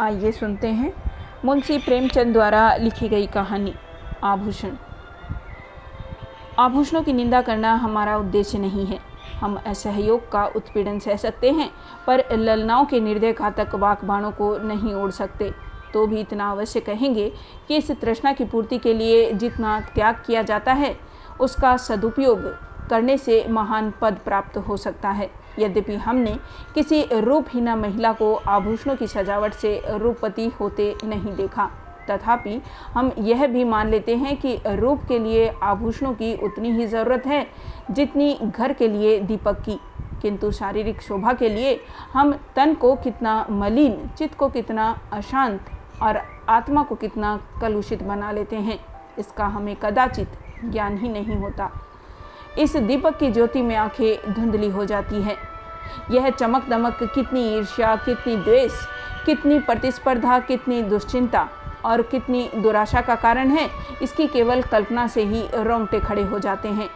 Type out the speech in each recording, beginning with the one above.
आइए सुनते हैं मुंशी प्रेमचंद द्वारा लिखी गई कहानी, आभूषण। आभूषणों की निंदा करना हमारा उद्देश्य नहीं है। हम असहयोग का उत्पीड़न सह सकते हैं, पर ललनाओं के निर्दय घातक बाणों को नहीं ओढ़ सकते। तो भी इतना अवश्य कहेंगे कि इस तृष्णा की पूर्ति के लिए जितना त्याग किया जाता है, उसका सदुपयोग करने से महान पद प्राप्त हो सकता है। यद्यपि हमने किसी रूपहीना महिला को आभूषणों की सजावट से रूपवती होते नहीं देखा, तथापि हम यह भी मान लेते हैं कि रूप के लिए आभूषणों की उतनी ही ज़रूरत है जितनी घर के लिए दीपक की। किंतु शारीरिक शोभा के लिए हम तन को कितना मलिन, चित्त को कितना अशांत और आत्मा को कितना कलुषित बना लेते हैं, इसका हमें कदाचित ज्ञान ही नहीं होता। इस दीपक की ज्योति में आँखें धुंधली हो जाती है। यह चमक दमक कितनी ईर्ष्या, कितनी द्वेष, कितनी प्रतिस्पर्धा, कितनी दुश्चिंता और कितनी दुराशा का कारण है, इसकी केवल कल्पना से ही रोंगटे खड़े हो जाते हैं।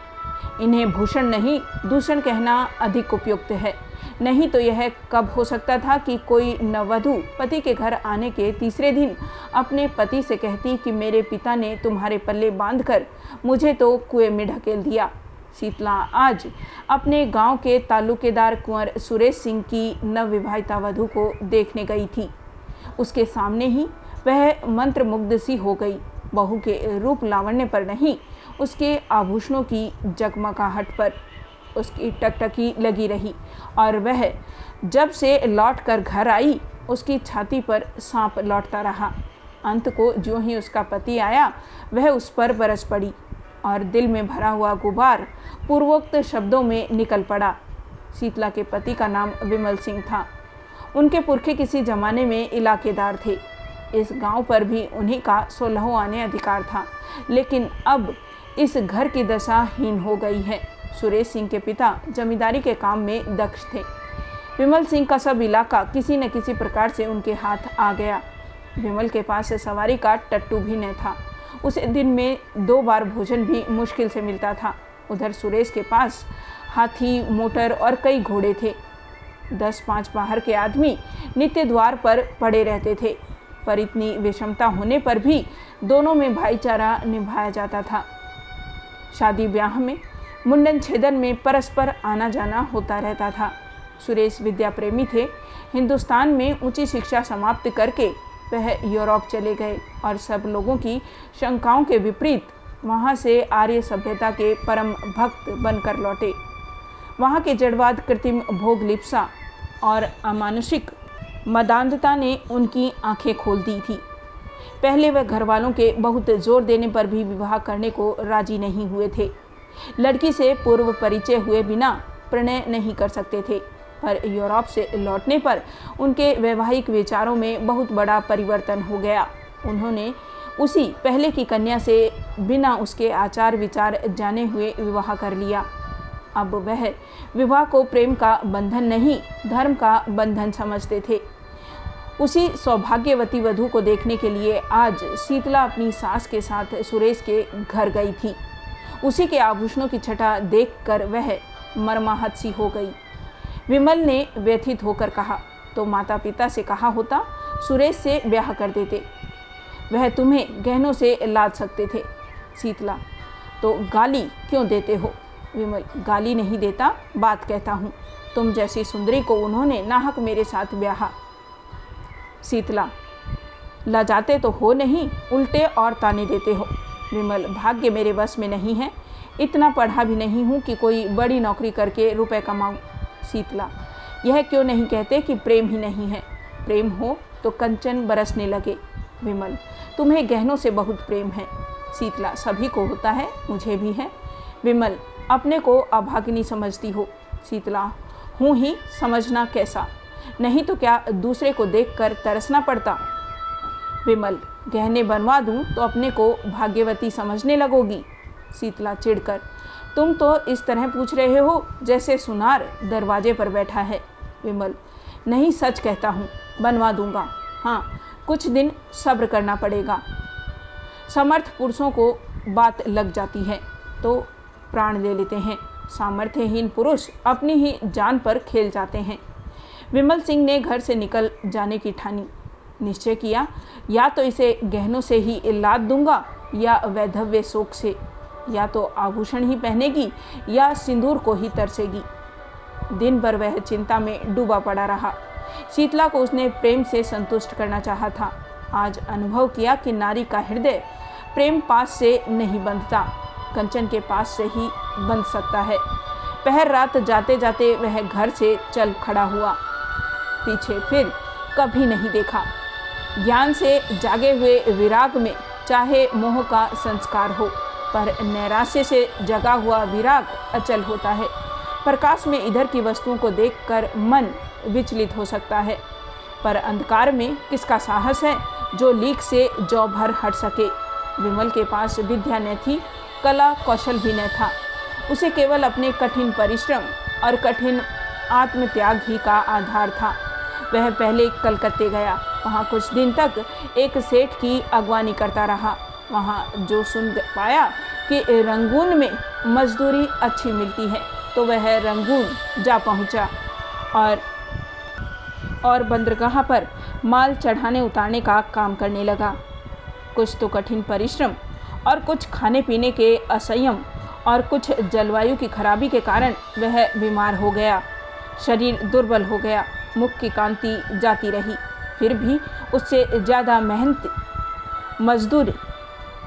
इन्हें भूषण नहीं, दूषण कहना अधिक उपयुक्त है। नहीं तो यह कब हो सकता था कि कोई नववधु पति के घर आने के तीसरे दिन अपने पति से कहती कि मेरे पिता ने तुम्हारे पल्ले बांधकर मुझे तो कुएँ में ढकेल दिया। शीतला आज अपने गाँव के तालुकेदार कुंवर सुरेश सिंह की नवविवाहिता वधु को देखने गई थी। उसके सामने ही वह मंत्र मुग्ध सी हो गई। बहू के रूप लावण्य पर नहीं, उसके आभूषणों की जगमगाहट पर उसकी टकटकी लगी रही और वह जब से लौट कर घर आई, उसकी छाती पर सांप लौटता रहा। अंत को जो ही उसका पति आया, वह उस पर बरस पड़ी। और दिल में भरा हुआ गुबार पूर्वोक्त शब्दों में निकल पड़ा। शीतला के पति का नाम विमल सिंह था। उनके पुरखे किसी जमाने में इलाकेदार थे। इस गाँव पर भी उन्हीं का सोलहों आने अधिकार था। लेकिन अब इस घर की दशा हीन हो गई है। सुरेश सिंह के पिता जमींदारी के काम में दक्ष थे। विमल सिंह का सब इलाका किसी न किसी प्रकार से उनके हाथ आ गया। विमल के पास सवारी का टट्टू भी न था। उस दिन में दो बार भोजन भी मुश्किल से मिलता था। उधर सुरेश के पास हाथी, मोटर और कई घोड़े थे। दस पाँच बाहर के आदमी नित्य द्वार पर पड़े रहते थे, पर इतनी विषमता होने पर भी दोनों में भाईचारा निभाया जाता था। शादी ब्याह में मुंडन छेदन में परस्पर आना जाना होता रहता था। सुरेश विद्या प्रेमी थे। हिंदुस्तान में ऊँची शिक्षा समाप्त करके वह यूरोप चले गए और सब लोगों की शंकाओं के विपरीत वहाँ से आर्य सभ्यता के परम भक्त बनकर लौटे। वहाँ के जड़वाद कृत्रिम भोग लिप्सा और अमानुषिक मदानता ने उनकी आँखें खोल दी थी। पहले वह घर वालों के बहुत ज़ोर देने पर भी विवाह करने को राज़ी नहीं हुए थे। लड़की से पूर्व परिचय हुए बिना प्रणय नहीं कर सकते थे। पर यूरोप से लौटने पर उनके वैवाहिक विचारों में बहुत बड़ा परिवर्तन हो गया। उन्होंने उसी पहले की कन्या से बिना उसके आचार विचार जाने हुए विवाह कर लिया। अब वह विवाह को प्रेम का बंधन नहीं, धर्म का बंधन समझते थे। उसी सौभाग्यवती वधु को देखने के लिए आज शीतला अपनी सास के साथ सुरेश के घर गई थी। उसी के आभूषणों की छटा देखकर वह मरमाहत सी हो गई। विमल ने व्यथित होकर कहा तो माता पिता से कहा होता, सुरेश से ब्याह कर देते। वह तुम्हें गहनों से लाद सकते थे। शीतला तो गाली क्यों देते हो? विमल, गाली नहीं देता, बात कहता हूँ। तुम जैसी सुंदरी को उन्होंने नाहक मेरे साथ ब्याहा। शीतला, लजाते तो हो नहीं, उल्टे और ताने देते हो। विमल, भाग्य मेरे बस में नहीं है। इतना पढ़ा भी नहीं हूँ कि कोई बड़ी नौकरी करके रुपए कमाऊँ। शीतला। यह क्यों नहीं कहते कि प्रेम ही नहीं है? प्रेम हो तो कंचन बरसने लगे, विमल। तुम्हें गहनों से बहुत प्रेम है। शीतला, सभी को होता है, मुझे भी है। विमल, अपने को अभागिनी समझती हो। शीतला, हूँ ही, समझना कैसा? नहीं तो क्या दूसरे को देखकर तरसना पड़ता? विमल, गहने बनवा दूँ तो अपने को भाग्यवती समझने लगोगी। शीतला चिढ़कर, तुम तो इस तरह पूछ रहे हो जैसे सुनार दरवाजे पर बैठा है। विमल, नहीं, सच कहता हूँ, बनवा दूँगा। हाँ कुछ दिन सब्र करना पड़ेगा। समर्थ पुरुषों को बात लग जाती है तो प्राण ले लेते हैं। सामर्थ्यहीन पुरुष अपनी ही जान पर खेल जाते हैं। विमल सिंह ने घर से निकल जाने की ठानी। निश्चय किया, या तो इसे गहनों से ही लाद दूँगा या वैधव्य शोक से। या तो आभूषण ही पहनेगी या सिंदूर को ही तरसेगी। दिन भर वह चिंता में डूबा पड़ा रहा। शीतला को उसने प्रेम से संतुष्ट करना चाहा था। आज अनुभव किया कि नारी का हृदय प्रेम पास से नहीं बंधता, कंचन के पास से ही बंध सकता है। पहर रात जाते जाते वह घर से चल खड़ा हुआ। पीछे फिर कभी नहीं देखा। ज्ञान से जागे हुए विराग में, चाहे मोह का संस्कार हो। पर नैराश्य से जगा हुआ विराग अचल होता है। प्रकाश में इधर की वस्तुओं को देखकर मन विचलित हो सकता है। पर अंधकार में किसका साहस है जो लीक से जौ भर हट सके? विमल के पास विद्या न थी, कला कौशल भी न था। उसे केवल अपने कठिन परिश्रम और कठिन आत्मत्याग ही का आधार था। वह पहले कलकत्ते गया। वहाँ कुछ दिन तक एक सेठ की अगवानी करता रहा। वहाँ जो सुन पाया कि रंगून में मजदूरी अच्छी मिलती है तो वह रंगून जा पहुँचा। और और बंदरगाह पर माल चढ़ाने उतारने का काम करने लगा। कुछ तो कठिन परिश्रम और कुछ खाने पीने के असंयम और कुछ जलवायु की खराबी के कारण वह बीमार हो गया। शरीर दुर्बल हो गया, मुख की कांति जाती रही। फिर भी उससे ज़्यादा मेहनत मजदूर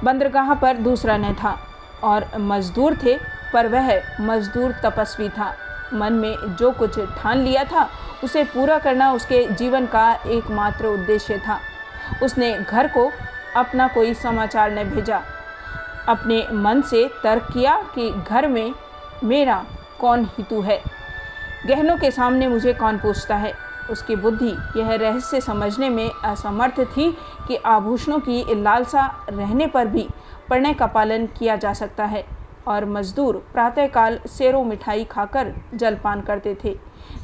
बंदरगाह पर दूसरा न था और मजदूर थे, पर वह मजदूर तपस्वी था। मन में जो कुछ ठान लिया था, उसे पूरा करना उसके जीवन का एकमात्र उद्देश्य था। उसने घर को अपना कोई समाचार न भेजा। अपने मन से तर्क किया कि घर में मेरा कौन हितु है। गहनों के सामने मुझे कौन पूछता है? उसकी बुद्धि यह रहस्य समझने में असमर्थ थी कि आभूषणों की लालसा रहने पर भी प्रणय का पालन किया जा सकता है और मजदूर प्रातःकाल सेरो मिठाई खाकर जलपान करते थे।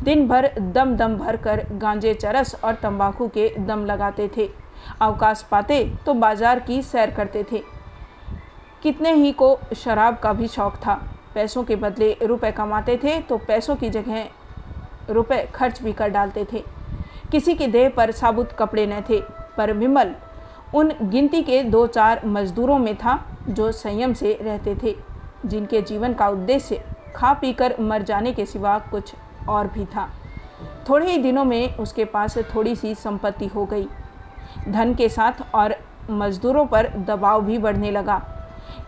दिन भर दम दम भर कर गांजे, चरस और तंबाकू के दम लगाते थे। अवकाश पाते तो बाज़ार की सैर करते थे। कितने ही को शराब का भी शौक था। पैसों के बदले रुपए कमाते थे तो पैसों की जगह रुपए खर्च भी कर डालते थे। किसी के देह पर साबुत कपड़े न थे। पर विमल उन गिनती के दो चार मजदूरों में था जो संयम से रहते थे, जिनके जीवन का उद्देश्य खा पीकर मर जाने के सिवा कुछ और भी था। थोड़े ही दिनों में उसके पास थोड़ी सी संपत्ति हो गई। धन के साथ और मजदूरों पर दबाव भी बढ़ने लगा।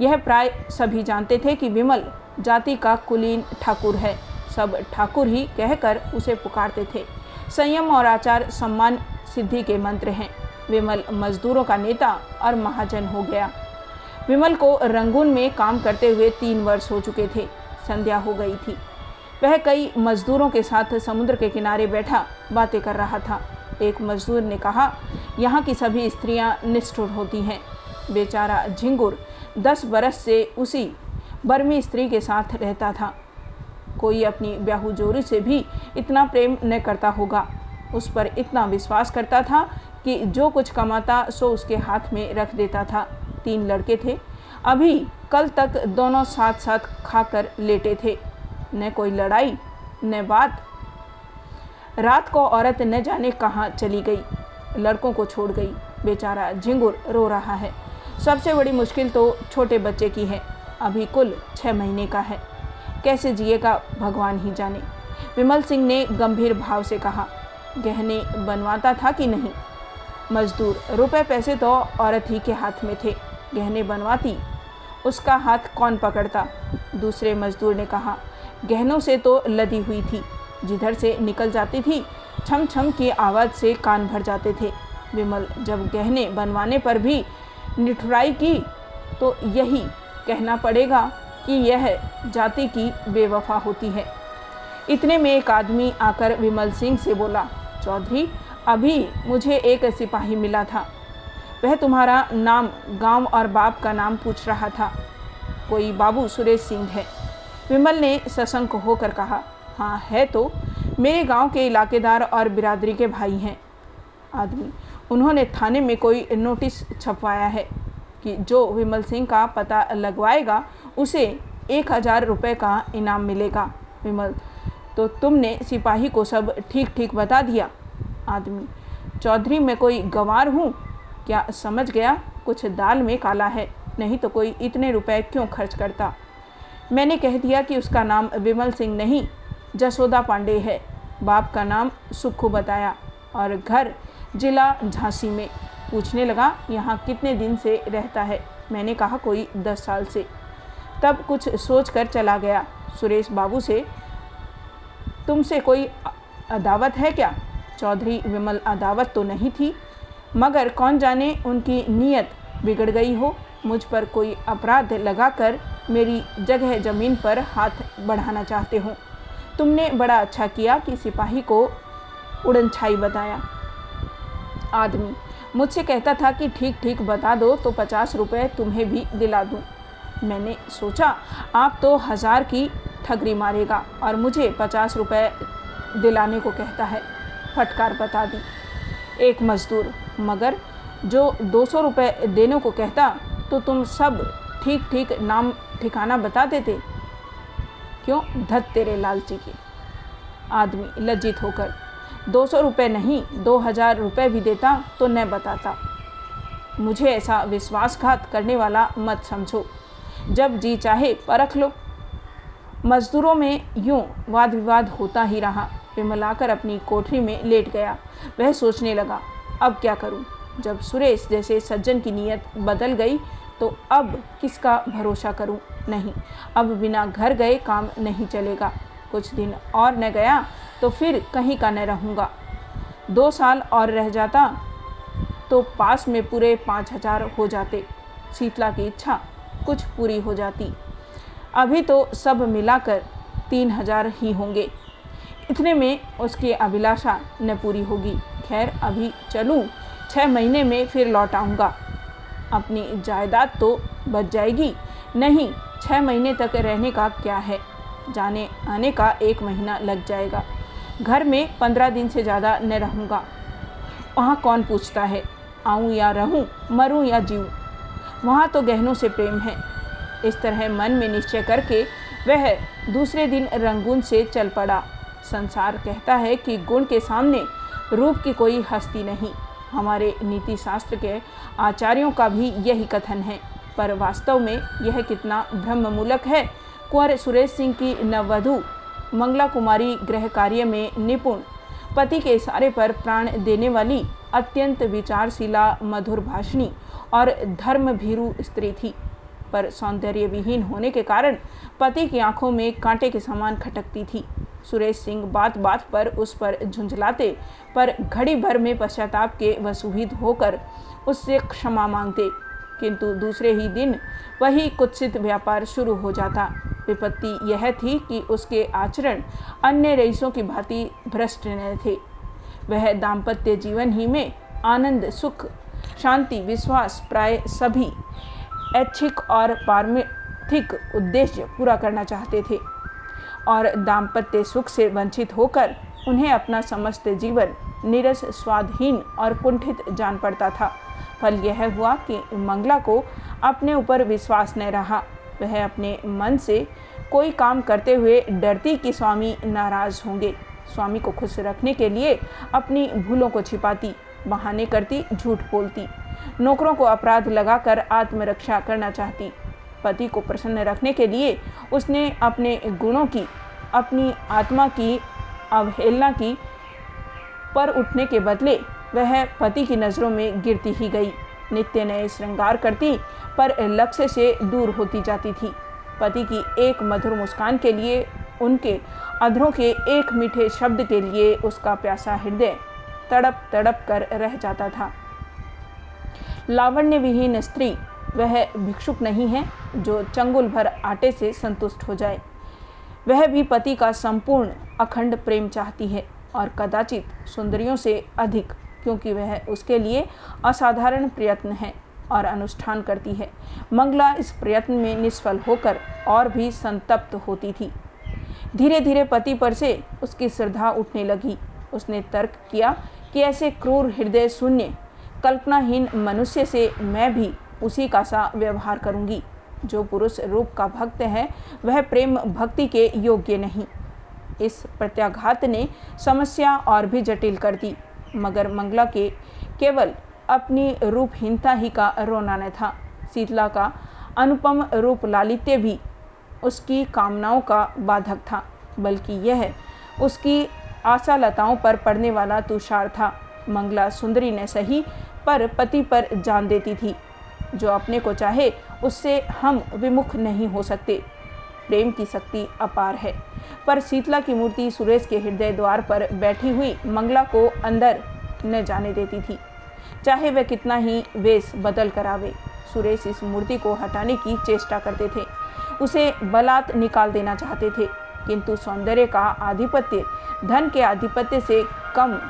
यह प्राय सभी जानते थे कि विमल जाति का कुलीन ठाकुर है। सब ठाकुर ही कहकर उसे पुकारते थे। संयम और आचार सम्मान सिद्धि के मंत्र हैं। विमल मजदूरों का नेता और महाजन हो गया। विमल को रंगून में काम करते हुए तीन वर्ष हो चुके थे। संध्या हो गई थी। वह कई मजदूरों के साथ समुद्र के किनारे बैठा बातें कर रहा था। एक मजदूर ने कहा, यहाँ की सभी स्त्रियाँ निष्ठुर होती हैं। बेचारा झिंगुर दस बरस से उसी बर्मी स्त्री के साथ रहता था। कोई अपनी ब्याहू जोरी से भी इतना प्रेम न करता होगा। उस पर इतना विश्वास करता था कि जो कुछ कमाता, सो उसके हाथ में रख देता था। तीन लड़के थे। अभी कल तक दोनों साथ साथ खाकर लेटे थे। न कोई लड़ाई, न बात। रात को औरत न जाने कहाँ चली गई। लड़कों को छोड़ गई। बेचारा झिंगुर रो रहा है। सबसे बड़ी मुश्किल तो छोटे बच्चे की है। अभी कुल छः महीने का है। कैसे जिएगा भगवान ही जाने। विमल सिंह ने गंभीर भाव से कहा, गहने बनवाता था कि नहीं? मजदूर रुपए पैसे तो औरत ही के हाथ में थे, गहने बनवाती, उसका हाथ कौन पकड़ता? दूसरे मजदूर ने कहा, गहनों से तो लदी हुई थी, जिधर से निकल जाती थी छम छम की आवाज़ से कान भर जाते थे। विमल जब गहने बनवाने पर भी निठुराई की तो यही कहना पड़ेगा कि यह जाति की बेवफा होती है। इतने में एक आदमी आकर विमल सिंह से बोला, चौधरी अभी मुझे एक सिपाही मिला था। वह तुम्हारा नाम, गाँव और बाप का नाम पूछ रहा था। कोई बाबू सुरेश सिंह है। विमल ने सशंक होकर कहा हाँ है तो। मेरे गाँव के इलाकेदार और बिरादरी के भाई हैं। आदमी, उन्होंने थाने में कोई नोटिस छपवाया है कि जो विमल सिंह का पता लगवाएगा, उसे एक हज़ार रुपये का इनाम मिलेगा। विमल तो तुमने सिपाही को सब ठीक ठीक बता दिया। आदमी। चौधरी, मैं कोई गंवार हूँ? क्या समझ गया? कुछ दाल में काला है, नहीं तो कोई इतने रुपए क्यों खर्च करता? मैंने कह दिया कि उसका नाम विमल सिंह नहीं, जसोदा पांडे है। बाप का नाम सुखू बताया और घर जिला झांसी में। पूछने लगा, यहाँ कितने दिन से रहता है? मैंने कहा, कोई दस साल से। तब कुछ सोच कर चला गया। सुरेश बाबू से, तुमसे कोई अदावत है क्या? चौधरी विमल अदावत तो नहीं थी, मगर कौन जाने उनकी नीयत बिगड़ गई हो। मुझ पर कोई अपराध लगाकर मेरी जगह ज़मीन पर हाथ बढ़ाना चाहते हो। तुमने बड़ा अच्छा किया कि सिपाही को उड़नछाई बताया। आदमी, मुझसे कहता था कि ठीक ठीक बता दो तो पचास रुपये तुम्हें भी दिला दूँ। मैंने सोचा, आप तो हज़ार की ठगरी मारेगा और मुझे पचास रुपये दिलाने को कहता है। फटकार बता दी। एक मज़दूर, मगर जो दो सौ रुपये देने को कहता तो तुम सब ठीक ठीक नाम ठिकाना बता देते। क्यों? धत तेरे लालची के। आदमी लज्जित होकर, दो सौ रुपये नहीं, दो हज़ार रुपये भी देता तो न बताता। मुझे ऐसा विश्वासघात करने वाला मत समझो। जब जी चाहे, परख लो। मजदूरों में यूँ वाद विवाद होता ही रहा। विमलाकर अपनी कोठरी में लेट गया। वह सोचने लगा, अब क्या करूँ? जब सुरेश जैसे सज्जन की नीयत बदल गई तो अब किसका भरोसा करूँ? नहीं, अब बिना घर गए काम नहीं चलेगा। कुछ दिन और न गया तो फिर कहीं का न रहूँगा। दो साल और रह जाता तो पास में पूरे पाँच हज़ार हो जाते। शीतला की इच्छा कुछ पूरी हो जाती। अभी तो सब मिलाकर तीन हज़ार ही होंगे। इतने में उसकी अभिलाषा न पूरी होगी। खैर, अभी चलूँ। छः महीने में फिर लौट आऊँगा। अपनी जायदाद तो बच जाएगी। नहीं छः महीने तक रहने का क्या है? जाने आने का एक महीना लग जाएगा। घर में पंद्रह दिन से ज़्यादा न रहूँगा। वहाँ कौन पूछता है? आऊँ या रहूँ, मरूँ या जीऊँ? वहाँ तो गहनों से प्रेम है। इस तरह मन में निश्चय करके वह दूसरे दिन रंगून से चल पड़ा। संसार कहता है कि गुण के सामने रूप की कोई हस्ती नहीं। हमारे नीति शास्त्र के आचार्यों का भी यही कथन है, पर वास्तव में यह कितना भ्रममूलक है। कुंवर सुरेश सिंह की नववधु मंगला कुमारी गृह कार्य में निपुण, पति के इशारे पर प्राण देने वाली अत्यंत विचारशीला, मधुर भाषणी और धर्म भीरु स्त्री थी। पर सौंदर्य विहीन होने के कारण पति की आँखों में कांटे के समान खटकती थी। सुरेश सिंह बात बात पर उस पर झुंझलाते, पर घड़ी भर में पश्चाताप के वसूहित होकर उससे क्षमा मांगते। किंतु दूसरे ही दिन वही कुत्सित व्यापार शुरू हो जाता। विपत्ति यह थी कि उसके आचरण अन्य रईसों की भांति भ्रष्ट न थे। वह दाम्पत्य जीवन ही में आनंद, सुख, शांति, विश्वास, प्राय सभी ऐच्छिक और पारमिथिक उद्देश्य पूरा करना चाहते थे और दाम्पत्य सुख से वंचित होकर उन्हें अपना समस्त जीवन निरस स्वादहीन और कुंठित जान पड़ता था। फल यह हुआ कि मंगला को अपने ऊपर विश्वास न रहा। वह अपने मन से कोई काम करते हुए डरती कि स्वामी नाराज़ होंगे। स्वामी को खुश रखने के लिए अपनी भूलों को छिपाती, बहाने करती, झूठ बोलती। नौकरों को अपराध लगाकर आत्मरक्षा करना चाहती। पति को प्रसन्न रखने के लिए उसने अपने गुणों की, अपनी आत्मा की, अवहेलना की पर उठने के बदले वह पति की नज़रों में गिरती ही गई। नित्य नए श्रृंगार करती, पर लक्ष्य से दूर होती जाती थी। पति की एक मधुर मुस्कान के लिए, उनके अधरों के एक मीठे शब्द के लिए उसका प्यासा हृदय तड़प तड़प कर रह जाता था। लावण्य विहीन स्त्री, वह भिक्षुक नहीं है जो चंगुल भर आटे से संतुष्ट हो जाए। वह भी पति का संपूर्ण अखंड प्रेम चाहती है और कदाचित सुंदरियों से अधिक, क्योंकि वह उसके लिए असाधारण प्रयत्न है और अनुष्ठान करती है। मंगला इस प्रयत्न में निष्फल होकर और भी संतप्त होती थी। धीरे धीरे पति पर से उसकी श्रद्धा उठने लगी। उसने तर्क किया कि ऐसे क्रूर हृदय शून्य कल्पनाहीन मनुष्य से मैं भी उसी का सा व्यवहार करूँगी। जो पुरुष रूप का भक्त है, वह प्रेम भक्ति के योग्य नहीं। इस प्रत्याघात ने समस्या और भी जटिल कर दी, मगर मंगला के केवल अपनी रूपहीनता ही का रोना न था। शीतला का अनुपम रूप लालित्य भी उसकी कामनाओं का बाधक था, बल्कि यह उसकी आशालताओं पर पड़ने वाला तुषार था। मंगला सुंदरी ने सही पर पति पर जान देती थी। जो अपने को चाहे, उससे हम विमुख नहीं हो सकते। प्रेम की शक्ति अपार है। पर शीतला की मूर्ति सुरेश के हृदय द्वार पर बैठी हुई मंगला को अंदर न जाने देती थी। चाहे वह कितना ही वेश बदल कर आवे, सुरेश इस मूर्ति को हटाने की चेष्टा करते थे। उसे बलात् निकाल देना चाहते थे, किंतु सौंदर्य का आधिपत्य, धन के आधिपत्य से कम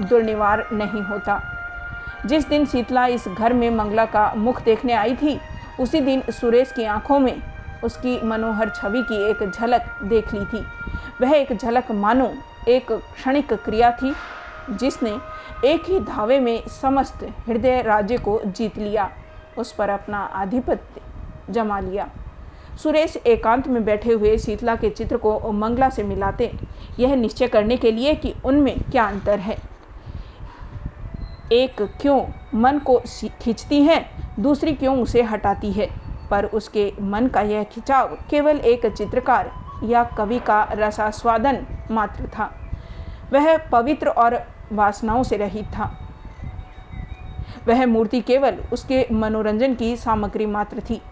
दुर्निवार नहीं होता। जिस दिन शीतला इस घर में मंगला का मुख देखने आई थी, उसी दिन सुरेश की आँखों में उसकी मनोहर छवि की एक झलक देख ली थी। वह एक झलक मानो, एक क्षणिक क्रिया थी, जिसने एक ही धावे में समस्त हृदय राज्य को जीत लिया, उस पर अपना आधिपत्य जमा लिया। सुरेश एकांत में बैठे हुए शीतला के चित्र को मंगला से मिलाते, यह निश्चय करने के लिए कि उनमें क्या अंतर है। एक क्यों मन को खींचती है, दूसरी क्यों उसे हटाती है? पर उसके मन का यह खिंचाव केवल एक चित्रकार या कवि का रसास्वादन मात्र था। वह पवित्र और वासनाओं से रहित था। वह मूर्ति केवल उसके मनोरंजन की सामग्री मात्र थी।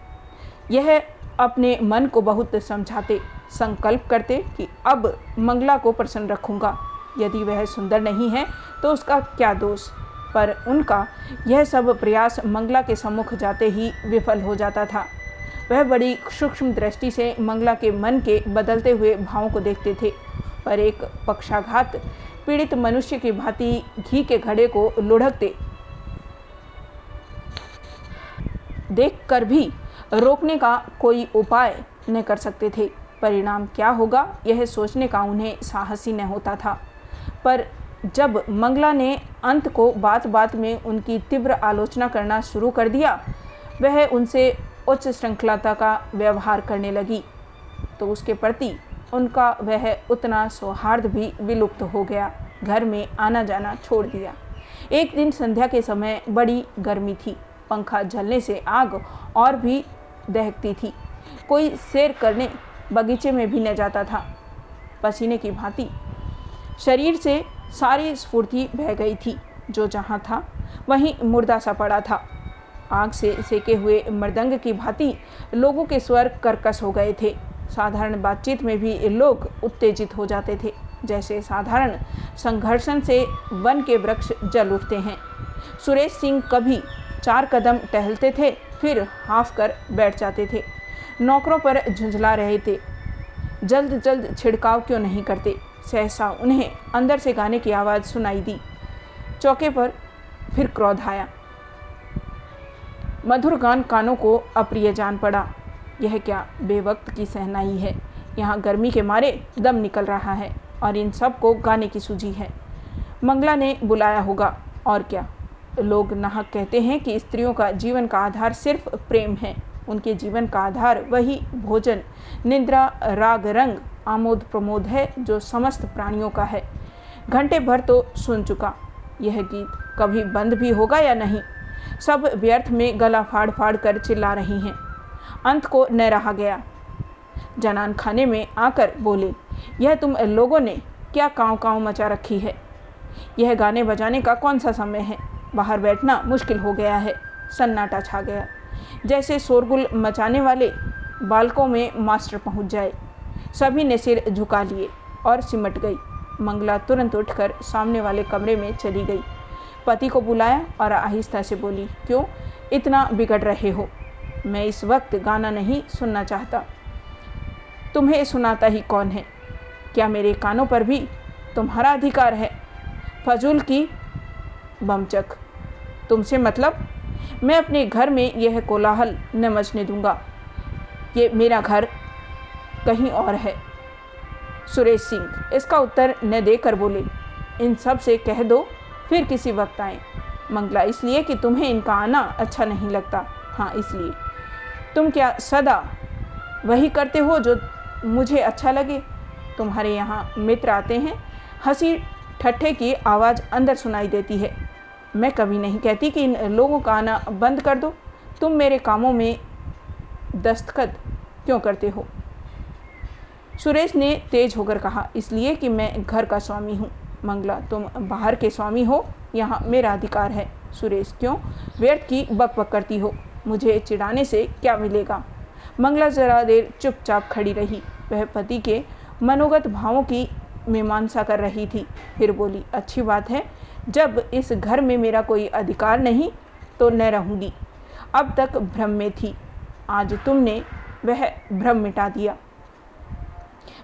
यह अपने मन को बहुत समझाते, संकल्प करते कि अब मंगला को प्रसन्न रखूँगा। यदि वह सुंदर नहीं है तो उसका क्या दोष? पर उनका यह सब प्रयास मंगला के सम्मुख जाते ही विफल हो जाता था। वह बड़ी सूक्ष्म दृष्टि से मंगला के मन के बदलते हुए भावों को देखते थे, पर एक पक्षाघात पीड़ित मनुष्य की भांति घी के घड़े को लुढ़कते देखकर भी रोकने का कोई उपाय न कर सकते थे। परिणाम क्या होगा, यह सोचने का उन्हें साहस न होता था। पर जब मंगला ने अंत को बात बात में उनकी तीव्र आलोचना करना शुरू कर दिया, वह उनसे उच्च श्रृंखलाता का व्यवहार करने लगी। तो उसके प्रति उनका वह उतना सौहार्द भी विलुप्त हो गया। घर में आना जाना छोड़ दिया। एक दिन संध्या के समय बड़ी गर्मी थी। पंखा जलने से आग और भी दहकती थी। कोई सैर करने बगीचे में भी न जाता था। पसीने की भांति शरीर से सारी स्फूर्ति बह गई थी, जो जहाँ था, वहीं मुर्दा सा पड़ा था। आग से सेके हुए मृदंग की भांति लोगों के स्वर कर्कश हो गए थे। साधारण बातचीत में भी लोग उत्तेजित हो जाते थे, जैसे साधारण संघर्षण से वन के वृक्ष जल उठते हैं। सुरेश सिंह कभी चार कदम टहलते थे, फिर हाफ़ कर बैठ जाते थे। नौकरों पर झुंझला रहे थे। जल्द जल्द छिड़काव क्यों नहीं करते? सहसा उन्हें अंदर से गाने की आवाज़ सुनाई दी। चौके पर फिर क्रोध आया। मधुर गान कानों को अप्रिय जान पड़ा। यह क्या बेवक्त की सहनाई है? यहाँ गर्मी के मारे दम निकल रहा है और इन सबको गाने की सूझी है। मंगला ने बुलाया होगा। और क्या? लोग नाहक कहते हैं कि स्त्रियों का जीवन का आधार सिर्फ़ प्रेम है। उनके जीवन का आधार वही भोजन, निद्रा, राग, रंग आमोद प्रमोद है, जो समस्त प्राणियों का है। घंटे भर तो सुन चुका। यह गीत कभी बंद भी होगा या नहीं? सब व्यर्थ में गला फाड़ फाड़ कर चिल्ला रही हैं। अंत को न रहा गया। जनान खाने में आकर बोले, यह तुम लोगों ने क्या काँव काँव मचा रखी है? यह गाने बजाने का कौन सा समय है? बाहर बैठना मुश्किल हो गया है। सन्नाटा छा गया। जैसे शोरगुल मचाने वाले बालकों में मास्टर पहुँच जाए। सभी ने सिर झुका लिए और सिमट गई। मंगला तुरंत उठकर सामने वाले कमरे में चली गई। पति को बुलाया और आहिस्ता से बोली, क्यों? इतना बिगड़ रहे हो। मैं इस वक्त गाना नहीं सुनना चाहता। तुम्हें सुनाता ही कौन है? क्या मेरे कानों पर भी तुम्हारा अधिकार है? फजूल की बमचक। तुमसे मतलब? मैं अपने घर में यह कोलाहल न मचने दूँगा। ये मेरा घर कहीं और है। सुरेश सिंह, इसका उत्तर न देकर बोले, इन सबसे कह दो, फिर किसी वक्त आए। मंगला, इसलिए कि तुम्हें इनका आना अच्छा नहीं लगता। हाँ इसलिए। तुम क्या सदा वही करते हो जो मुझे अच्छा लगे? तुम्हारे यहाँ मित्र आते हैं, हँसी ठट्ठे की आवाज़ अंदर सुनाई देती है। मैं कभी नहीं कहती कि इन लोगों का आना बंद कर दो। तुम मेरे कामों में दस्तखत क्यों करते हो? सुरेश ने तेज होकर कहा, इसलिए कि मैं घर का स्वामी हूँ। मंगला, तुम बाहर के स्वामी हो। यहाँ मेरा अधिकार है। सुरेश, क्यों? व्यर्थ की बक बक करती हो। मुझे चिढ़ाने से क्या मिलेगा? मंगला जरा देर चुपचाप खड़ी रही। वह पति के मनोगत भावों की मीमांसा कर रही थी। फिर बोली, अच्छी बात है। जब इस घर में मेरा कोई अधिकार नहीं तो न रहूँगी। अब तक भ्रम में थी। आज तुमने वह भ्रम मिटा दिया।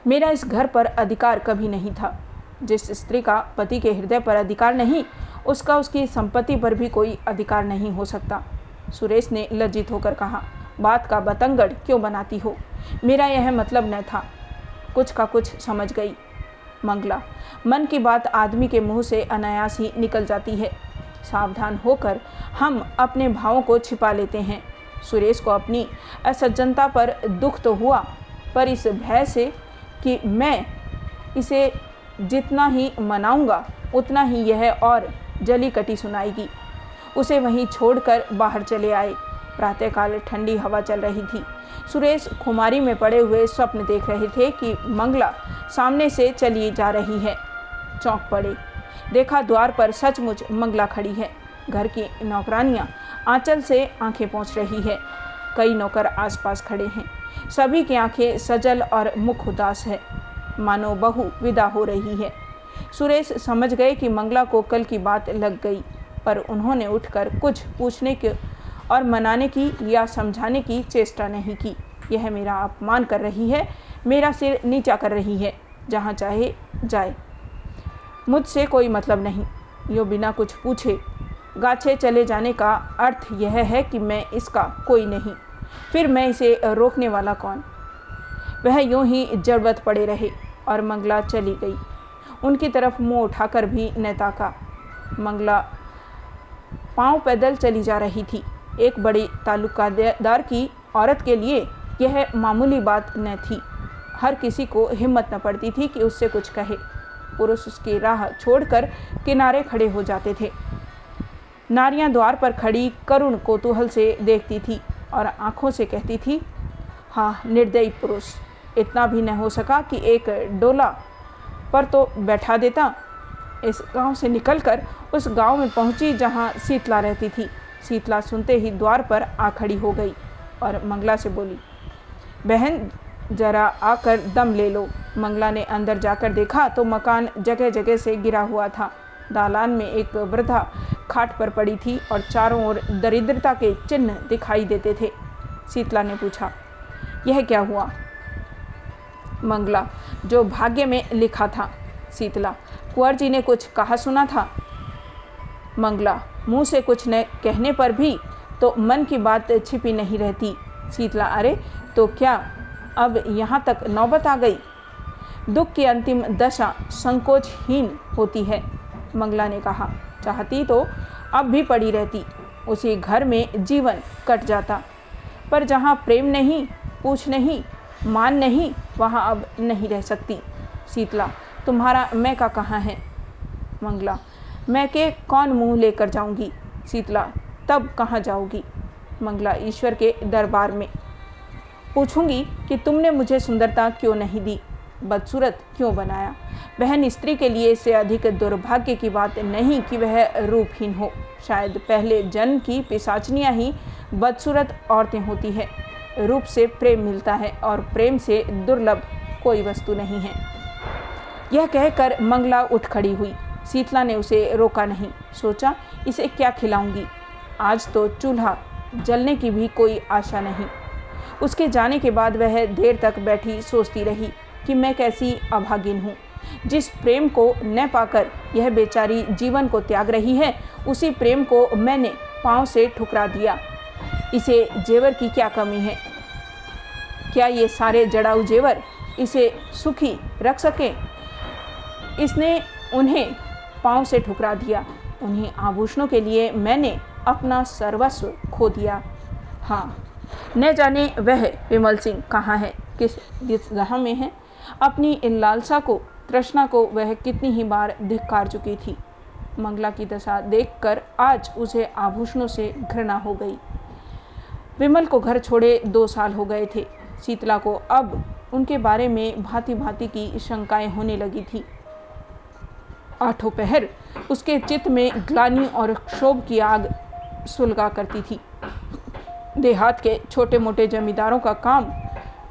मेरा इस घर पर अधिकार कभी नहीं था। जिस स्त्री का पति के हृदय पर अधिकार नहीं, उसका उसकी संपत्ति पर भी कोई अधिकार नहीं हो सकता। सुरेश ने लज्जित होकर कहा, बात का बतंगड़ क्यों बनाती हो? मेरा यह मतलब न था। कुछ का कुछ समझ गई। मंगला, मन की बात आदमी के मुँह से अनायास ही निकल जाती है। सावधान होकर हम अपने भावों को छिपा लेते हैं। सुरेश को अपनी असज्जनता पर दुख तो हुआ, पर इस भय से कि मैं इसे जितना ही मनाऊँगा, उतना ही यह और जली कटी सुनाएगी। उसे वहीं छोड़कर बाहर चले आए। प्रातःकाल ठंडी हवा चल रही थी। सुरेश खुमारी में पड़े हुए स्वप्न देख रहे थे कि मंगला सामने से चली जा रही है। चौंक पड़े। देखा द्वार पर सचमुच मंगला खड़ी है। घर की नौकरानियाँ आंचल से आँखें पहुँच रही है। कई नौकर आसपास खड़े हैं। सभी की आँखें सजल और मुख उदास है। मानो बहू विदा हो रही है। सुरेश समझ गए कि मंगला को कल की बात लग गई, पर उन्होंने उठकर कुछ पूछने के और मनाने की या समझाने की चेष्टा नहीं की। यह मेरा अपमान कर रही है, मेरा सिर नीचा कर रही है, जहाँ चाहे जाए। मुझसे कोई मतलब नहीं, यो बिना कुछ पूछे। गाछे चले जाने का अर्थ यह है कि मैं इसका कोई नहीं। फिर मैं इसे रोकने वाला कौन? वह यूँ ही जड़बत पड़े रहे और मंगला चली गई। उनकी तरफ़ मुँह उठाकर भी न ताका। मंगला पाँव पैदल चली जा रही थी। एक बड़ी तालुकादार की औरत के लिए यह मामूली बात न थी। हर किसी को हिम्मत न पड़ती थी कि उससे कुछ कहे। पुरुष उसकी राह छोड़कर किनारे खड़े हो जाते थे। नारियाँ द्वार पर खड़ी करुण कोतूहल से देखती थी। और आँखों से कहती थी हाँ निर्दयी पुरुष, इतना भी न हो सका कि एक डोला पर तो बैठा देता। इस गाँव से निकलकर उस गाँव में पहुँची जहाँ शीतला रहती थी। शीतला सुनते ही द्वार पर आ खड़ी हो गई और मंगला से बोली, बहन, जरा आकर दम ले लो। मंगला ने अंदर जाकर देखा तो मकान जगह जगह से गिरा हुआ था। दालान में एक वृद्धा खाट पर पड़ी थी और चारों ओर दरिद्रता के चिन्ह दिखाई देते थे। शीतला ने पूछा, यह क्या हुआ? मंगला, जो भाग्य में लिखा था। शीतला, कुंवर जी ने कुछ कहा सुना था? मंगला, मुँह से कुछ न, कहने पर भी तो मन की बात छिपी नहीं रहती। शीतला, अरे तो क्या अब यहाँ तक नौबत आ गई? दुख की अंतिम दशा संकोचहीन होती है, मंगला ने कहा। चाहती तो अब भी पड़ी रहती। उसी घर में जीवन कट जाता। पर जहाँ प्रेम नहीं, पूछ नहीं, मान नहीं, वहाँ अब नहीं रह सकती। शीतला, तुम्हारा मैं का कहाँ है? मंगला, मैं के कौन मुँह लेकर जाऊँगी? शीतला, तब कहाँ जाओगी मंगला ईश्वर के दरबार में। पूछूँगी कि तुमने मुझे सुंदरता क्यों नहीं दी? बदसूरत क्यों बनाया? बहन स्त्री के लिए इससे अधिक दुर्भाग्य की बात नहीं कि वह रूपहीन हो। शायद पहले जन्म की पिसाचनियाँ ही बदसूरत औरतें होती है। रूप से प्रेम मिलता है और प्रेम से दुर्लभ कोई वस्तु नहीं है। यह कहकर मंगला उठ खड़ी हुई। शीतला ने उसे रोका नहीं। सोचा, इसे क्या खिलाऊँगी? आज तो चूल्हा जलने की भी कोई आशा नहीं। उसके जाने के बाद वह देर तक बैठी सोचती रही। कि मैं कैसी अभागिन हूँ। जिस प्रेम को न पाकर यह बेचारी जीवन को त्याग रही है, उसी प्रेम को मैंने पाँव से ठुकरा दिया। इसे जेवर की क्या कमी है? क्या ये सारे जड़ाऊ जेवर इसे सुखी रख सके? इसने उन्हें पाँव से ठुकरा दिया। उन्हें आभूषणों के लिए मैंने अपना सर्वस्व खो दिया। हाँ न जाने वह विमल सिंह कहाँ है? किस दिशा में है? अपनी इन लालसा को, तृष्णा को वह कितनी ही बार धिक्कार चुकी थी। मंगला की दशा देखकर आज उसे आभूषणों से घृणा हो गई। विमल को घर छोड़े दो साल हो गए थे। शीतला को अब उनके बारे में भांति भांति की शंकाएँ होने लगी थी। आठों पहर उसके चित्त में ग्लानी और क्षोभ की आग सुलगा करती थी। देहात के छोटे मोटे जमींदारों का काम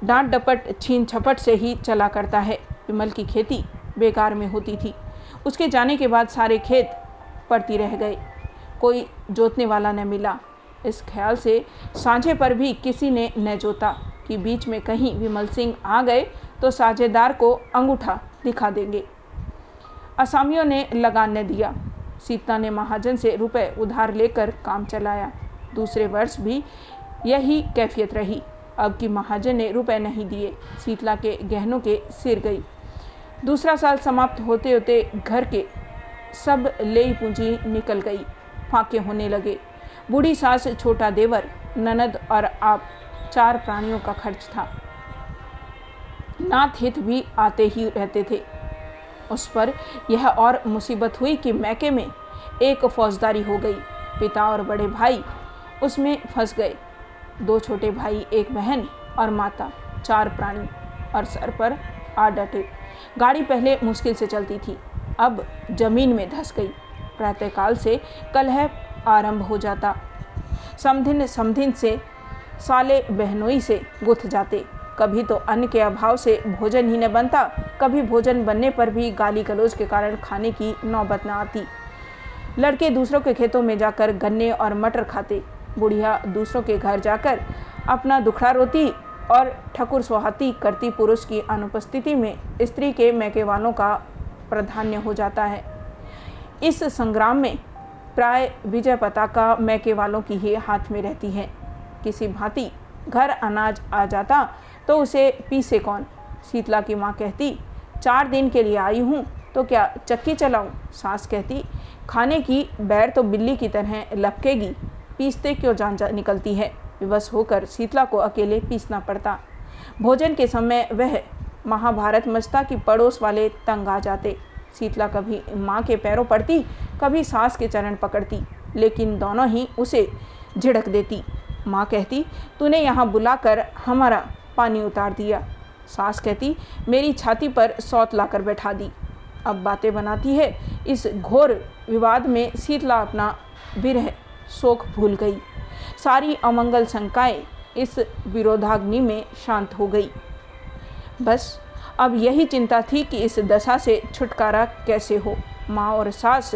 डांट डपट, छीन छपट से ही चला करता है। विमल की खेती बेकार में होती थी। उसके जाने के बाद सारे खेत पड़ती रह गए। कोई जोतने वाला न मिला। इस ख्याल से साझे पर भी किसी ने न जोता कि बीच में कहीं विमल सिंह आ गए तो साझेदार को अंगूठा दिखा देंगे। असामियों ने लगान न दिया। सीता ने महाजन से रुपए उधार लेकर काम चलाया। दूसरे वर्ष भी यही कैफियत रही। अब की महाजन ने रुपए नहीं दिए। शीतला के गहनों के सिर गई। दूसरा साल समाप्त होते होते घर के सब ले पूंजी निकल गई। फाके होने लगे। बूढ़ी सास, छोटा देवर, ननद और आप चार प्राणियों का खर्च था। नाथ हित भी आते ही रहते थे। उस पर यह और मुसीबत हुई कि मैके में एक फौजदारी हो गई। पिता और बड़े भाई उसमें फंस गए। दो छोटे भाई, एक बहन और माता, चार प्राणी और सर पर आ डटे गाड़ी पहले मुश्किल से चलती थी। अब ज़मीन में धस गई। प्रातःकाल से कलह आरंभ हो जाता। समधिन समधिन से साले बहनोई से गुथ जाते। कभी तो अन्न के अभाव से भोजन ही न बनता, कभी भोजन बनने पर भी गाली गलौज के कारण खाने की नौबत न आती। लड़के दूसरों के खेतों में जाकर गन्ने और मटर खाते। बुढ़िया दूसरों के घर जाकर अपना दुखड़ा रोती और ठकुर सुहाती करती पुरुष की अनुपस्थिति में स्त्री के मैके वालों का प्राधान्य हो जाता है। इस संग्राम में प्राय विजय पताका मैके वालों की ही हाथ में रहती है। किसी भांति घर अनाज आ जाता तो उसे, पीसे कौन? शीतला की माँ कहती, चार दिन के लिए आई हूँ तो क्या चक्की चलाऊं? सास कहती, खाने की बैर तो बिल्ली की तरह लपकेगी पीसते क्यों जान जा निकलती है? विवश होकर शीतला को अकेले पीसना पड़ता। भोजन के समय वह महाभारत मचता की पड़ोस वाले तंग आ जाते। शीतला कभी माँ के पैरों पड़ती, कभी सास के चरण पकड़ती, लेकिन दोनों ही उसे झिड़क देती। माँ कहती, तूने यहाँ बुलाकर हमारा पानी उतार दिया। सास कहती, मेरी छाती पर सौत लाकर बैठा दी। अब बातें बनाती है। इस घोर विवाद में शीतला अपना विरह शोक भूल गई। सारी अमंगल शंकाएँ इस विरोधाग्नि में शांत हो गई। बस, अब यही चिंता थी कि इस दशा से छुटकारा कैसे हो। माँ और सास,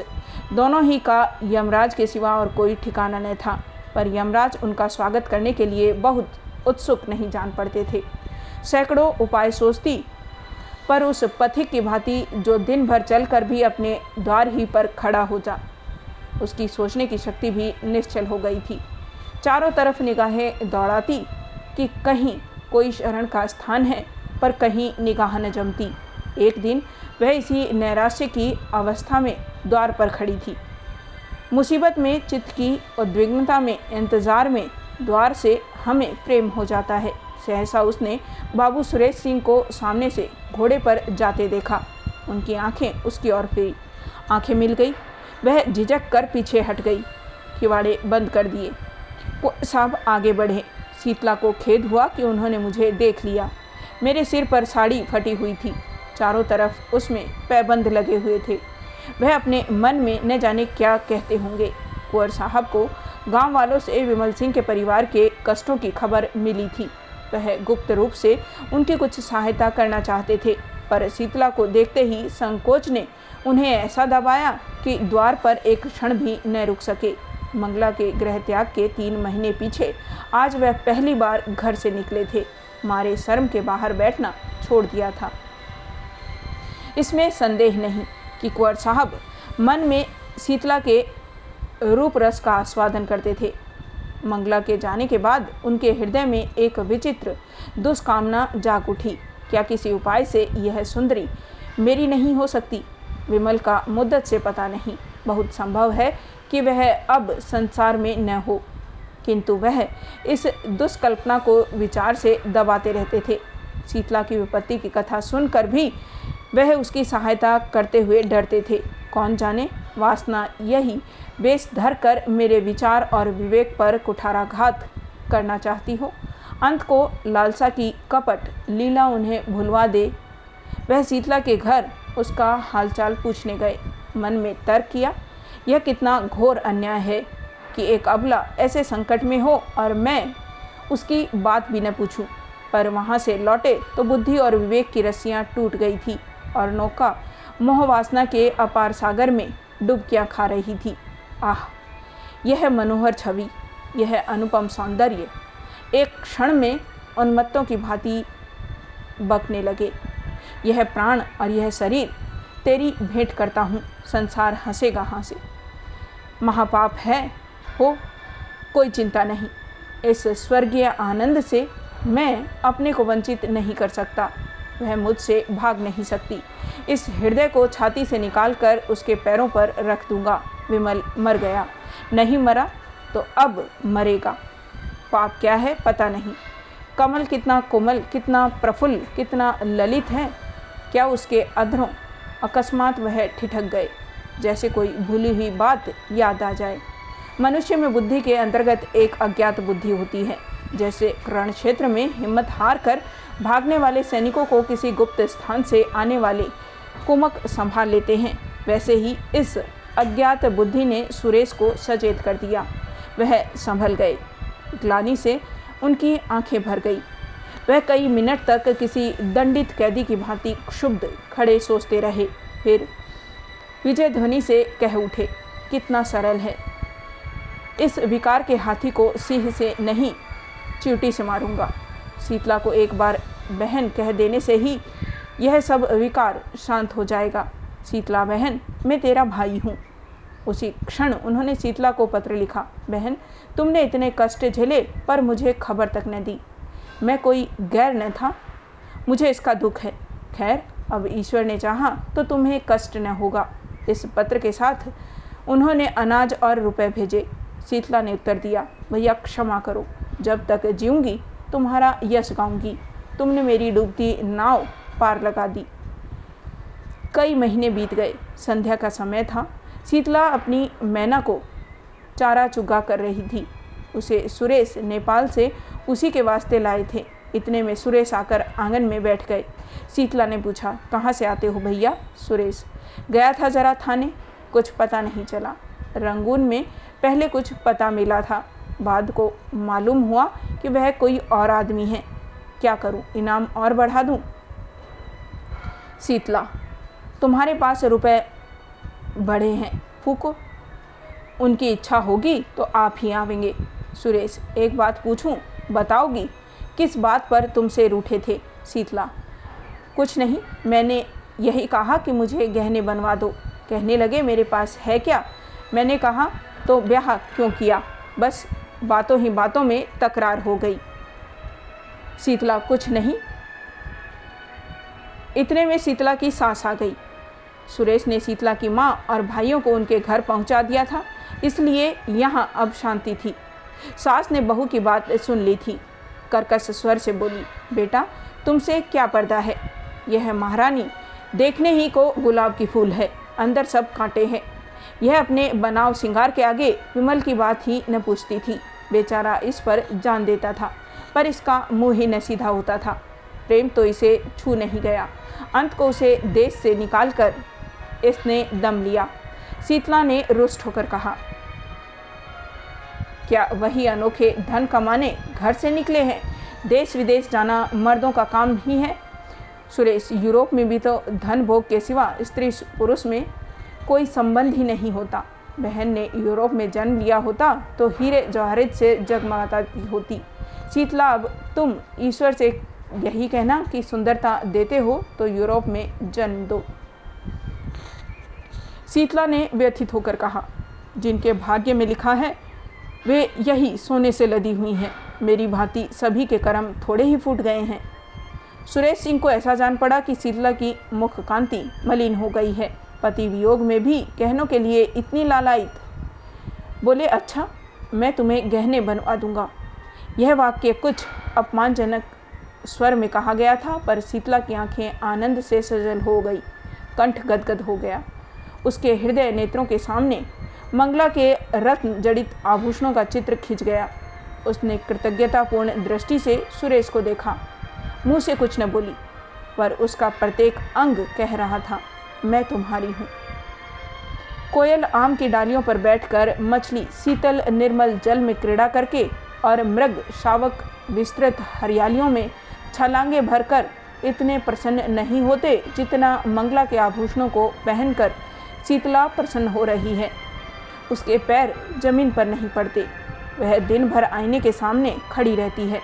दोनों ही का यमराज के सिवा और कोई ठिकाना न था, पर यमराज उनका स्वागत करने के लिए बहुत उत्सुक नहीं जान पड़ते थे। सैकड़ों उपाय सोचती, पर उस पथिक की भांति जो दिन भर चलकर भी अपने द्वार ही पर खड़ा हो जा। उसकी सोचने की शक्ति भी निश्चल हो गई थी। चारों तरफ़ निगाहें दौड़ाती कि कहीं कोई शरण का स्थान है, पर कहीं निगाह न जमती। एक दिन वह इसी नैराश्य की अवस्था में द्वार पर खड़ी थी। मुसीबत में, चित्त की उद्विग्नता में, इंतज़ार में द्वार से हमें प्रेम हो जाता है। सहसा उसने बाबू सुरेश सिंह को सामने से घोड़े पर जाते देखा। उनकी आँखें उसकी ओर फिरी। आँखें मिल गई। वह झिझक कर पीछे हट गई। किवाड़े बंद कर दिए। साहब आगे बढ़े। शीतला को खेद हुआ कि उन्होंने मुझे देख लिया। मेरे सिर पर साड़ी फटी हुई थी। चारों तरफ़ उसमें पैबंद लगे हुए थे। वह अपने मन में न जाने क्या कहते होंगे। कुंवर साहब को गाँव वालों से विमल सिंह के परिवार के कष्टों की खबर मिली थी। वह गुप्त रूप से उनकी कुछ सहायता करना चाहते थे, पर शीतला को देखते ही संकोच ने उन्हें ऐसा दबाया कि द्वार पर एक क्षण भी न रुक सके। मंगला के गृह त्याग के तीन महीने पीछे आज वह पहली बार घर से निकले थे। मारे शर्म के बाहर बैठना छोड़ दिया था। इसमें संदेह नहीं कि कुंवर साहब मन में शीतला के रूप रस का आस्वादन करते थे। मंगला के जाने के बाद उनके हृदय में एक विचित्र दुष्कामना जाग उठी। क्या किसी उपाय से यह सुंदरी मेरी नहीं हो सकती? विमल का मुद्दत से पता नहीं। बहुत संभव है कि वह अब संसार में न हो। किंतु वह इस दुष्कल्पना को विचार से दबाते रहते थे। शीतला की विपत्ति की कथा सुनकर भी वह उसकी सहायता करते हुए डरते थे। कौन जाने? वासना यही बेस धर कर मेरे विचार और विवेक पर कुठाराघात करना चाहती हो। अंत को लालसा की कपट लीला उन्हें भुलवा दे। वह शीतला के घर उसका हालचाल पूछने गए। मन में तर्क किया, यह कितना घोर अन्याय है कि एक अबला ऐसे संकट में हो और मैं उसकी बात भी न पूछूँ। पर वहाँ से लौटे तो बुद्धि और विवेक की रस्सियाँ टूट गई थी और नौका मोहवासना के अपार सागर में डुबकियाँ खा रही थी। आह, यह मनोहर छवि, यह अनुपम सौंदर्य। एक क्षण में उन्मत्तों की भांति बकने लगे। यह प्राण और यह शरीर तेरी भेंट करता हूँ। संसार हंसेगा हाँ से महापाप है, हो, कोई चिंता नहीं। इस स्वर्गीय आनंद से मैं अपने को वंचित नहीं कर सकता। वह मुझसे भाग नहीं सकती। इस हृदय को छाती से निकालकर उसके पैरों पर रख दूँगा। विमल मर गया। नहीं मरा तो अब मरेगा। पाप क्या है पता नहीं। कमल कितना कोमल, कितना प्रफुल्ल, कितना ललित है। क्या उसके अधरों अकस्मात वह ठिठक गए? जैसे कोई भूली हुई बात याद आ जाए। मनुष्य में बुद्धि के अंतर्गत एक अज्ञात बुद्धि होती है। जैसे रण क्षेत्र में हिम्मत हार कर भागने वाले सैनिकों को किसी गुप्त स्थान से आने वाले कुमक संभाल लेते हैं। वैसे ही इस अज्ञात बुद्धि ने सुरेश को सचेत कर दिया। वह संभल गए। ग्लानी से उनकी आँखें भर गई। वह कई मिनट तक किसी दंडित कैदी की भांति क्षुब्ध खड़े सोचते रहे। फिर विजय ध्वनि से कह उठे, कितना सरल है। इस विकार के हाथी को सिंह से नहीं, चीटी से मारूँगा। शीतला को एक बार बहन कह देने से ही यह सब विकार शांत हो जाएगा। शीतला, बहन, मैं तेरा भाई हूँ। उसी क्षण उन्होंने शीतला को पत्र लिखा, बहन, तुमने इतने कष्ट झेले पर मुझे खबर तक न दी। मैं कोई गैर न था। मुझे इसका दुख है। खैर, अब ईश्वर ने चाहा तो तुम्हें कष्ट न होगा। इस पत्र के साथ उन्होंने अनाज और रुपए भेजे। शीतला ने उत्तर दिया, भैया, क्षमा करो। जब तक जीऊँगी, तुम्हारा यश गाऊँगी। तुमने मेरी डूबती नाव पार लगा दी। कई महीने बीत गए। संध्या का समय था। शीतला अपनी मैना को चारा चुगा कर रही थी। उसे सुरेश नेपाल से उसी के वास्ते लाए थे। इतने में सुरेश आकर आँगन में बैठ गए। शीतला ने पूछा, कहाँ से आते हो भैया? सुरेश, गया था जरा थाने, कुछ पता नहीं चला। रंगून में पहले कुछ पता मिला था। बाद को मालूम हुआ कि वह कोई और आदमी है। क्या करूँ? इनाम और बढ़ा दूँ? शीतला, तुम्हारे पास रुपए बड़े हैं, फूको। उनकी इच्छा होगी तो आप ही आवेंगे। सुरेश, एक बात पूछूँ? बताओगी किस बात पर तुमसे रूठे थे, शीतला? कुछ नहीं, मैंने यही कहा कि मुझे गहने बनवा दो। कहने लगे, मेरे पास है क्या? मैंने कहा तो ब्याह क्यों किया? बस बातों ही बातों में तकरार हो गई। शीतला, कुछ नहीं। इतने में शीतला की सांस आ गई। सुरेश ने शीतला की माँ और भाइयों को उनके घर पहुँचा दिया था, इसलिए यहाँ अब शांति थी। सास ने बहू की बात सुन ली थी। कर्कश स्वर से बोली, बेटा, तुमसे क्या पर्दा है? यह महारानी देखने ही को गुलाब की फूल है, अंदर सब कांटे हैं। यह अपने बनाव सिंगार के आगे विमल की बात ही न पूछती थी। बेचारा इस पर जान देता था, पर इसका मुँह ही न सीधा होता था। प्रेम तो इसे छू नहीं गया। अंत को उसे देश से निकालकर इसने दम लिया। शीतला ने रुष्ट होकर कहा क्या वही अनोखे धन कमाने घर से निकले हैं? देश विदेश जाना मर्दों का काम ही है। सुरेश, यूरोप में भी तो धन भोग के सिवा स्त्री पुरुष में कोई संबंध ही नहीं होता। बहन ने यूरोप में जन्म लिया होता तो हीरे जवाहरित से जगमगाता होती। शीतला अब तुम ईश्वर से यही कहना कि सुंदरता देते हो तो यूरोप में जन्म दो। शीतला ने व्यथित होकर कहा, जिनके भाग्य में लिखा है वे यही सोने से लदी हुई हैं। मेरी भांति सभी के कर्म थोड़े ही फूट गए हैं। सुरेश सिंह को ऐसा जान पड़ा कि शीतला की मुख कांति मलिन हो गई है। पति वियोग में भी गहनों के लिए इतनी लालायित। बोले अच्छा मैं तुम्हें गहने बनवा दूँगा। यह वाक्य कुछ अपमानजनक स्वर में कहा गया था, पर शीतला की आँखें आनंद से सजल हो गई। कंठ गदगद हो गया। उसके हृदय नेत्रों के सामने मंगला के रत्न जड़ित आभूषणों का चित्र खिंच गया। उसने कृतज्ञतापूर्ण दृष्टि से सुरेश को देखा। मुँह से कुछ न बोली, पर उसका प्रत्येक अंग कह रहा था, मैं तुम्हारी हूँ। कोयल आम की डालियों पर बैठकर मछली शीतल निर्मल जल में क्रीड़ा करके और मृग शावक विस्तृत हरियालियों में छलांगे भरकर इतने प्रसन्न नहीं होते जितना मंगला के आभूषणों को पहनकर शीतला प्रसन्न हो रही है। उसके पैर ज़मीन पर नहीं पड़ते। वह दिन भर आईने के सामने खड़ी रहती है।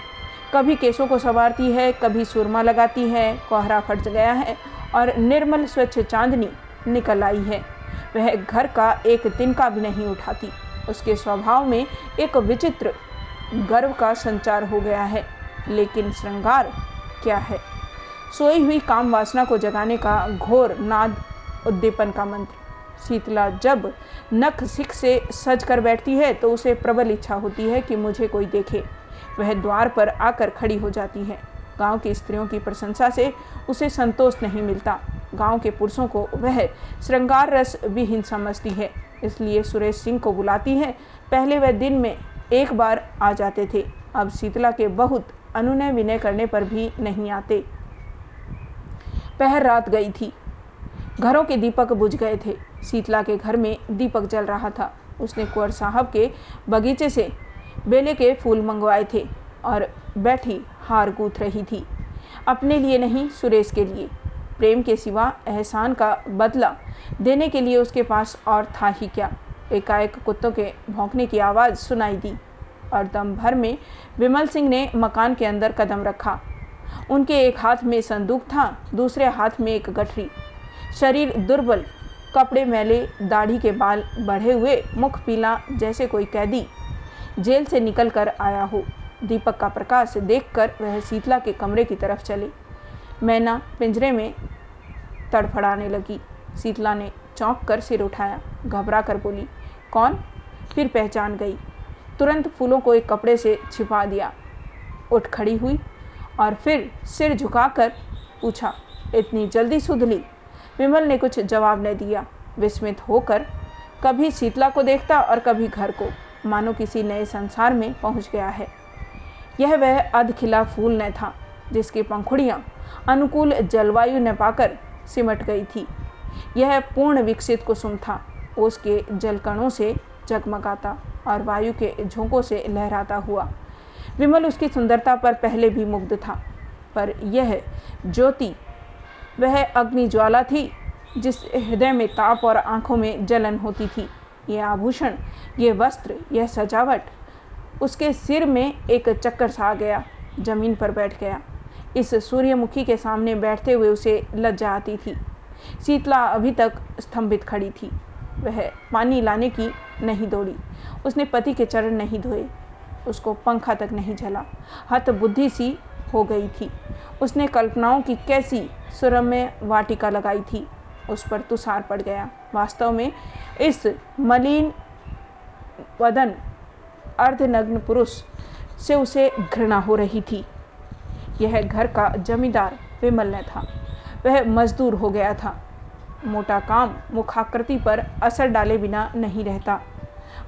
कभी केसों को संवारती है, कभी सुरमा लगाती है, कोहरा फट गया है और निर्मल स्वच्छ चांदनी निकल आई है। वह घर का एक दिन का भी नहीं उठाती। उसके स्वभाव में एक विचित्र गर्व का संचार हो गया है। लेकिन श्रृंगार क्या है? सोई हुई काम वासना को जगाने का घोर नाद उद्दीपन का मंत्र। शीतला जब नख सिख से सज कर बैठती है तो उसे प्रबल इच्छा होती है कि मुझे कोई देखे। वह द्वार पर आकर खड़ी हो जाती है। गाँव की स्त्रियों की प्रशंसा से उसे संतोष नहीं मिलता। गाँव के पुरुषों को वह श्रृंगार रस विहीन समझती है, इसलिए सुरेश सिंह को बुलाती है। पहले वह दिन में एक बार आ जाते थे। अब शीतला के बहुत अनुनय विनय करने पर भी नहीं आते। पहर रात गई थी। घरों के दीपक बुझ गए थे। शीतला के घर में दीपक जल रहा था। उसने कुंवर साहब के बगीचे से बेले के फूल मंगवाए थे और बैठी हार गूथ रही थी। अपने लिए नहीं, सुरेश के लिए। प्रेम के सिवा एहसान का बदला देने के लिए उसके पास और था ही क्या। एकाएक कुत्तों के भौंकने की आवाज़ सुनाई दी और दम भर में विमल सिंह ने मकान के अंदर कदम रखा। उनके एक हाथ में संदूक था, दूसरे हाथ में एक गठरी। शरीर दुर्बल कपड़े मैले दाढ़ी के बाल बढ़े हुए मुख पीला जैसे कोई कैदी जेल से निकल कर आया हो। दीपक का प्रकाश देखकर वह शीतला के कमरे की तरफ़ चले। मैना पिंजरे में तड़फड़ाने लगी। शीतला ने चौंक कर सिर उठाया। घबरा कर बोली, कौन? फिर पहचान गई। तुरंत फूलों को एक कपड़े से छिपा दिया। उठ खड़ी हुई और फिर सिर झुकाकर पूछा, इतनी जल्दी सुध ली? विमल ने कुछ जवाब नहीं दिया। विस्मित होकर कभी शीतला को देखता और कभी घर को। मानो किसी नए संसार में पहुँच गया है। यह वह अधखिला फूल न था, जिसकी पंखुड़ियाँ अनुकूल जलवायु न पाकर सिमट गई थी। यह पूर्ण विकसित कुसुम था। उसके जलकणों से जगमगाता और वायु के झोंकों से लहराता हुआ। विमल उसकी सुंदरता पर पहले भी मुग्ध था, पर यह ज्योति वह अग्नि ज्वाला थी, जिस हृदय में ताप और आँखों में जलन होती थी। ये आभूषण, ये वस्त्र, यह सजावट, उसके सिर में एक चक्कर सा गया, ज़मीन पर बैठ गया। इस सूर्यमुखी के सामने बैठते हुए उसे लज्जा आती थी। शीतला अभी तक स्तंभित खड़ी थी। वह पानी लाने की नहीं दौड़ी। उसने पति के चरण नहीं धोए। उसको पंखा तक नहीं झला। हत बुद्धि सी हो गई थी। उसने कल्पनाओं की कैसी सुरम्य वाटिका लगाई थी। उस पर तुषार पड़ गया। वास्तव में इस मलिन वदन अर्धनग्न पुरुष से उसे घृणा हो रही थी। यह घर का जमींदार विमल ने था। वह मजदूर हो गया था। मोटा काम मुखाकृति पर असर डाले बिना नहीं रहता।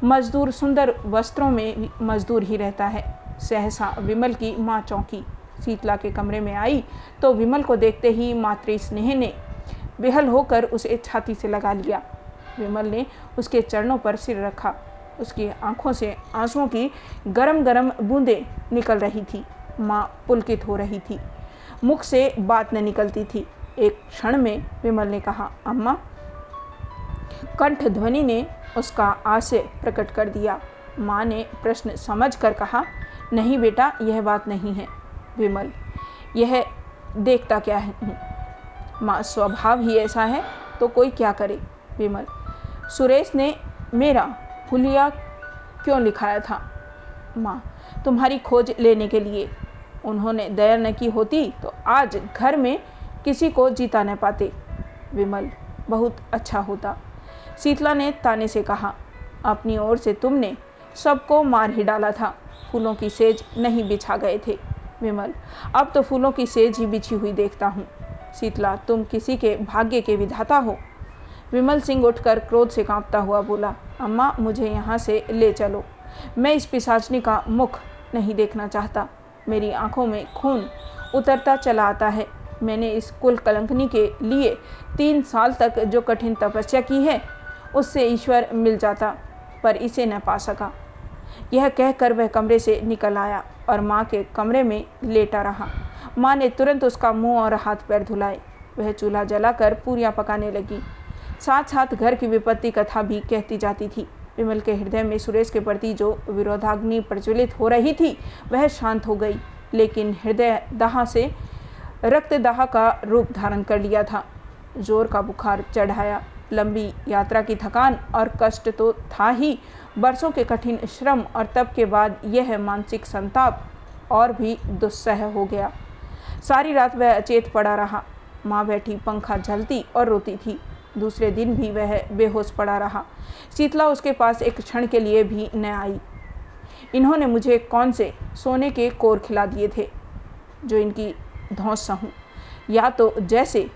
मजदूर सुंदर वस्त्रों में मजदूर ही रहता है, सहसा विमल की माँ चौंकी। शीतला के कमरे में आई तो विमल को देखते ही मातृ स्नेह ने बेहल होकर उसे छाती से लगा लिया। विमल ने उसके चरणों पर सिर रखा। उसकी आँखों से आंसुओं की गरम गरम बूंदें निकल रही थी। माँ पुलकित हो रही थी। मुख से बात न निकलती थी। एक क्षण में विमल ने कहा, अम्मा। कंठ ध्वनि ने उसका आशय प्रकट कर दिया। माँ ने प्रश्न समझ कर कहा, नहीं बेटा, यह बात नहीं है। विमल, यह देखता क्या है? माँ, स्वभाव ही ऐसा है तो कोई क्या करे? विमल, सुरेश ने मेरा हुलिया क्यों लिखाया था? माँ, तुम्हारी खोज लेने के लिए। उन्होंने दया न की होती तो आज घर में किसी को जीता न पाते। विमल बहुत अच्छा होता। शीतला ने ताने से कहा, अपनी ओर से तुमने सबको मार ही डाला था। फूलों की सेज नहीं बिछा गए थे। विमल, अब तो फूलों की सेज ही बिछी हुई देखता हूँ। शीतला, तुम किसी के भाग्य के विधाता हो। विमल सिंह उठकर क्रोध से कांपता हुआ बोला, अम्मा, मुझे यहाँ से ले चलो। मैं इस पिसाचनी का मुख नहीं देखना चाहता। मेरी आँखों में खून उतरता चला आता है। मैंने इस कुल कलंकनी के लिए तीन साल तक जो कठिन तपस्या की है, उससे ईश्वर मिल जाता, पर इसे न पा सका। यह कहकर वह कमरे से निकल आया। और माँ के कमरे में लेटा रहा। माँ ने तुरंत उसका मुँह और हाथ पैर धुलाए। वह चूल्हा जलाकर पूरियाँ पकाने लगी। साथ साथ घर की विपत्ति कथा भी कहती जाती थी। विमल के हृदय में सुरेश के प्रति जो विरोधाग्नि प्रज्वलित हो रही थी, वह शांत हो गई, लेकिन हृदय दहा से रक्तदाह का रूप धारण कर लिया था। ज़ोर का बुखार चढ़ाया। लंबी यात्रा की थकान और कष्ट तो था ही बरसों के कठिन श्रम और तब के बाद यह मानसिक संताप और भी दुस्सह हो गया। सारी रात वह अचेत पड़ा रहा। माँ बैठी, पंखा झलती और रोती थी। दूसरे दिन भी वह बेहोश पड़ा रहा। शीतला उसके पास एक क्षण के लिए भी न आई। इन्होंने मुझे कौन से? सोने के कोर खिला दिए थे, जो इनकी धौस सहूँ। या तो जैसे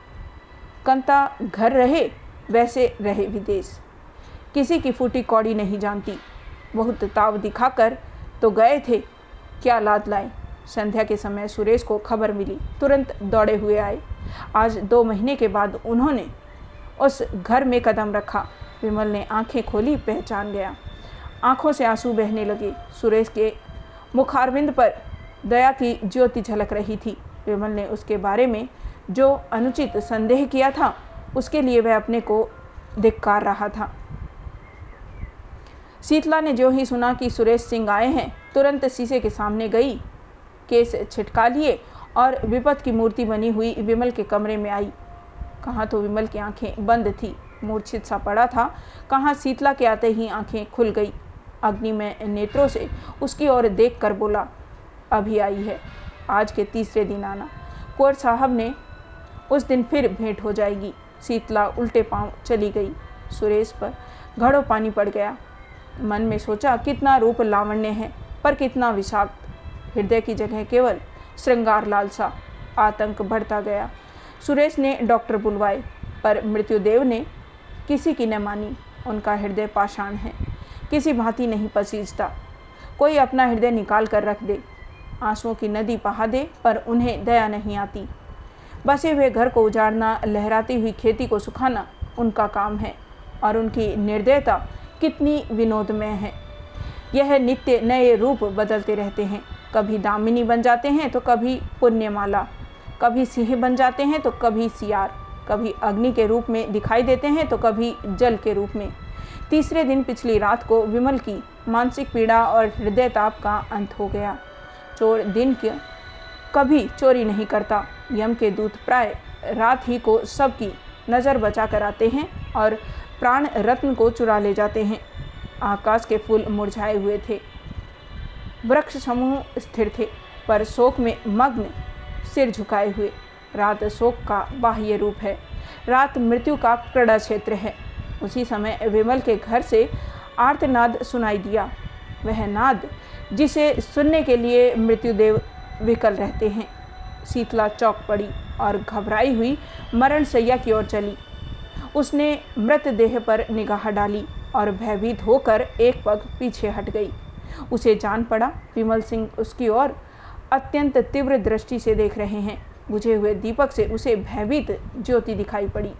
कंता घर रहे, वैसे रहे विदेश। किसी की फूटी कौड़ी नहीं जानती। बहुत ताव दिखाकर तो गए थे, क्या लाद लाए? संध्या के समय सुरेश को खबर मिली, तुरंत दौड़े हुए आए। आज दो महीने के बाद उन्होंने उस घर में कदम रखा। विमल ने आँखें खोली, पहचान गया। आँखों से आँसू बहने लगे। सुरेश के मुखारविंद पर दया की ज्योति झलक रही थी। विमल ने उसके बारे में जो अनुचित संदेह किया था, उसके लिए वह अपने को धिक्कार रहा था। शीतला ने जो ही सुना कि सुरेश सिंह आए हैं, तुरंत शीशे के सामने गई। केस छिटका लिए और विपत की मूर्ति बनी हुई विमल के कमरे में आई। कहाँ तो विमल की आँखें बंद थी, मूर्छित सा पड़ा था। कहाँ शीतला के आते ही आँखें खुल गई। अग्नि में नेत्रों से उसकी ओर देख कर बोला, अभी आई है, आज के तीसरे दिन आना। कुंवर साहब ने उस दिन फिर भेंट हो जाएगी। शीतला उल्टे पाँव चली गई। सुरेश पर घड़ों पानी पड़ गया। मन में सोचा, कितना रूप लावण्य है, पर कितना विषाक्त। हृदय की जगह केवल श्रृंगार लालसा, आतंक बढ़ता गया। सुरेश ने डॉक्टर बुलवाए, पर मृत्युदेव ने किसी की न मानी। उनका हृदय पाषाण है, किसी भांति नहीं पसीजता। कोई अपना हृदय निकाल कर रख दे, आंसुओं की नदी बहा दे, पर उन्हें दया नहीं आती। बसे हुए घर को उजाड़ना, लहराती हुई खेती को सुखाना उनका काम है, और उनकी निर्दयता कितनी विनोदमय है। यह नित्य नए रूप बदलते रहते हैं। कभी दामिनी बन जाते हैं तो कभी पुण्यमाला, कभी सिंह बन जाते हैं तो कभी सियार, कभी अग्नि के रूप में दिखाई देते हैं तो कभी जल के रूप में। तीसरे दिन पिछली रात को विमल की मानसिक पीड़ा और हृदय ताप का अंत हो गया। चोर दिन के कभी चोरी नहीं करता। यम के दूत प्राय रात ही को सबकी नज़र बचा कर आते हैं और प्राण रत्न को चुरा ले जाते हैं। आकाश के फूल मुरझाए हुए थे। वृक्ष समूह स्थिर थे, पर शोक में मग्न सिर झुकाए हुए। रात शोक का बाह्य रूप है। रात मृत्यु का क्रीड़ा क्षेत्र है। उसी समय विमल के घर से आर्तनाद सुनाई दिया। वह नाद, जिसे सुनने के लिए मृत्युदेव विकल रहते हैं, शीतला चौक पड़ी और घबराई हुई मरण सैया की ओर चली। उसने मृतदेह पर निगाह डाली और भयभीत होकर एक पग पीछे हट गई। उसे जान पड़ा विमल सिंह उसकी ओर अत्यंत तीव्र दृष्टि से देख रहे हैं। बुझे हुए दीपक से उसे भयभीत ज्योति दिखाई पड़ी।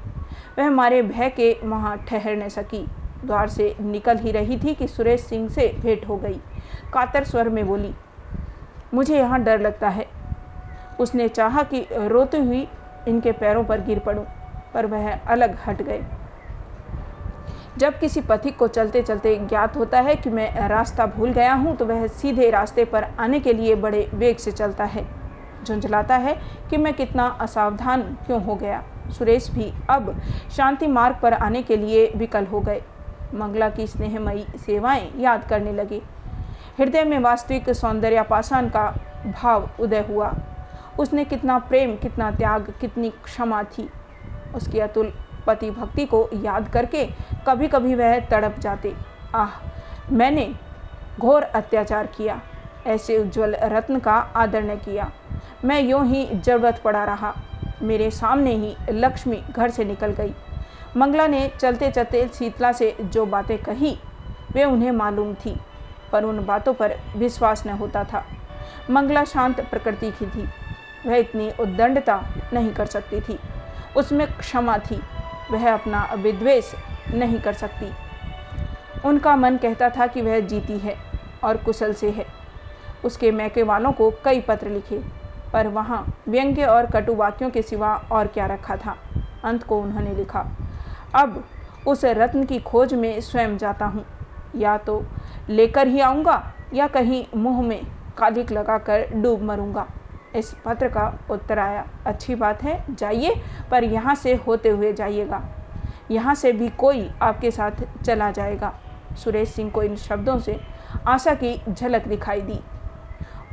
वह मारे भय के वहाँ ठहर न सकी। द्वार से निकल ही रही थी कि सुरेश सिंह से भेंट हो गई। कातर स्वर में बोली मुझे यहाँ डर लगता है। उसने चाहा कि रोती हुई इनके पैरों पर गिर पड़ूं, पर वह अलग हट गए। जब किसी पथिक को चलते चलते ज्ञात होता है कि मैं रास्ता भूल गया हूँ तो वह सीधे रास्ते पर आने के लिए बड़े वेग से चलता है। झुंझलाता है कि मैं कितना असावधान क्यों हो गया। सुरेश भी अब शांति मार्ग पर आने के लिए विकल हो गए। मंगला की स्नेहमयी सेवाएँ याद करने लगे। हृदय में वास्तविक सौंदर्यापासन का भाव उदय हुआ। उसने कितना प्रेम, कितना त्याग, कितनी क्षमा थी। उसकी अतुल पति भक्ति को याद करके कभी कभी वह तड़प जाते। आह, मैंने घोर अत्याचार किया, ऐसे उज्जवल रत्न का आदर न किया। मैं यूँ ही ज़रूरत पड़ा रहा। मेरे सामने ही लक्ष्मी घर से निकल गई। मंगला ने चलते चलते शीतला से जो बातें कही, वे उन्हें मालूम थी, पर उन बातों पर विश्वास न होता था। मंगला शांत प्रकृति की थी। वह इतनी उद्दंडता नहीं कर सकती थी। उसमें क्षमा थी। वह अपना विद्वेष नहीं कर सकती। उनका मन कहता था कि वह जीती है और कुशल से है। उसके मैके वालों को कई पत्र लिखे, पर वहाँ व्यंग्य और कटु वाक्यों के सिवा और क्या रखा था, अंत को उन्होंने लिखा। अब उस रत्न की खोज में स्वयं जाता हूँ। या तो लेकर ही आऊँगा या कहीं मुँह में कालिक लगाकर डूब मरूँगा। इस पत्र का उत्तर आया। अच्छी बात है, जाइए, पर यहाँ से होते हुए जाइएगा। यहाँ से भी कोई आपके साथ चला जाएगा। सुरेश सिंह को इन शब्दों से आशा की झलक दिखाई दी।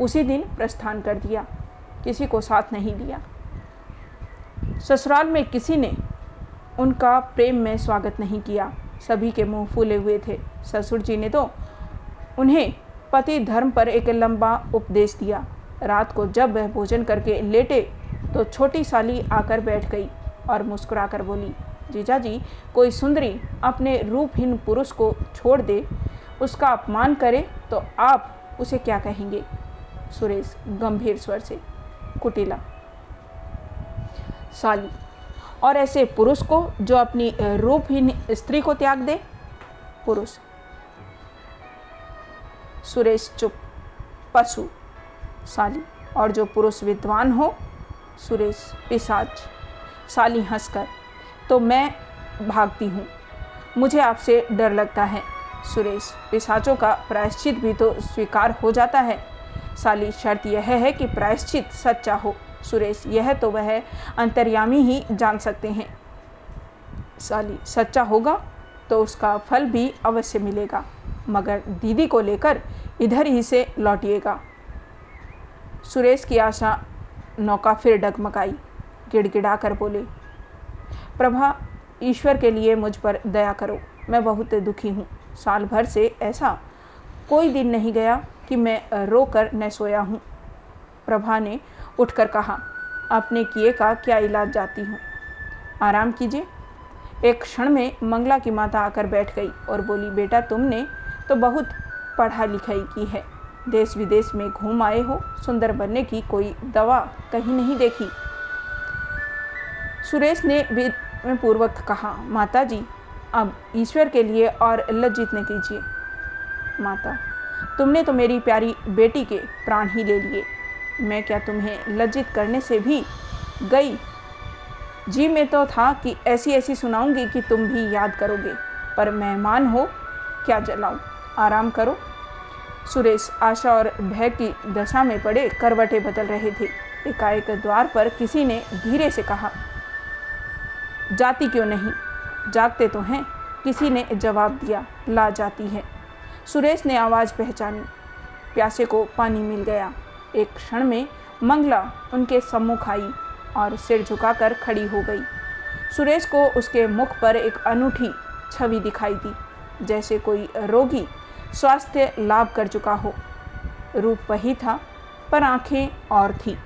उसी दिन प्रस्थान कर दिया। किसी को साथ नहीं लिया ससुराल में किसी ने उनका प्रेम में स्वागत नहीं किया। सभी के मुँह फूले हुए थे। ससुर जी ने तो उन्हें पति धर्म पर एक लंबा उपदेश दिया। रात को जब वह भोजन करके लेटे तो छोटी साली आकर बैठ गई और मुस्कुराकर बोली, जीजा जी, कोई सुंदरी अपने रूपहीन पुरुष को छोड़ दे, उसका अपमान करे तो आप उसे क्या कहेंगे? सुरेश गंभीर स्वर से, कुटिला। साली, और ऐसे पुरुष को जो अपनी रूपहीन स्त्री को त्याग दे? पुरुष। सुरेश चुप, पशु। साली और जो पुरुष विद्वान हो, सुरेश पिसाच, साली हंसकर तो मैं भागती हूँ। मुझे आपसे डर लगता है। सुरेश पिसाचों का प्रायश्चित भी तो स्वीकार हो जाता है। साली शर्त यह है कि प्रायश्चित सच्चा हो। सुरेश यह तो वह अंतर्यामी ही जान सकते हैं। साली सच्चा होगा तो उसका फल भी अवश्य मिलेगा, मगर दीदी को लेकर इधर ही से लौटिएगा। सुरेश की आशा नौका फिर डगमगाई गिड़गिड़ा कर बोले, प्रभा, ईश्वर के लिए मुझ पर दया करो, मैं बहुत दुखी हूँ। साल भर से ऐसा कोई दिन नहीं गया कि मैं रो कर न सोया हूँ। प्रभा ने उठकर कहा अपने किए का क्या इलाज जाती हूँ? आराम कीजिए। एक क्षण में मंगला की माता आकर बैठ गई और बोली, बेटा, तुमने तो बहुत पढ़ाई लिखाई की है। देश विदेश में घूम आए हो, सुंदर बनने की कोई दवा कहीं नहीं देखी। सुरेश ने पूर्वक कहा माता जी अब ईश्वर के लिए और लज्जित न कीजिए। माता, तुमने तो मेरी प्यारी बेटी के प्राण ही ले लिए। मैं क्या तुम्हें लज्जित करने से भी गई? जी, में तो था कि ऐसी ऐसी सुनाऊँगी कि तुम भी याद करोगे, पर मेहमान हो, क्या जलाऊं? आराम करो। सुरेश, आशा और भय की दशा में पड़े करवटें बदल रहे थे। एकाएक द्वार पर किसी ने धीरे से कहा, जाती क्यों नहीं? जागते तो हैं। किसी ने जवाब दिया, ला जाती है। सुरेश ने आवाज़ पहचानी। प्यासे को पानी मिल गया। एक क्षण में मंगला उनके सम्मुख आई और सिर झुकाकर खड़ी हो गई। सुरेश को उसके मुख पर एक अनूठी छवि दिखाई दी, जैसे कोई रोगी स्वास्थ्य लाभ कर चुका हो। रूप वही था पर आँखें और थी।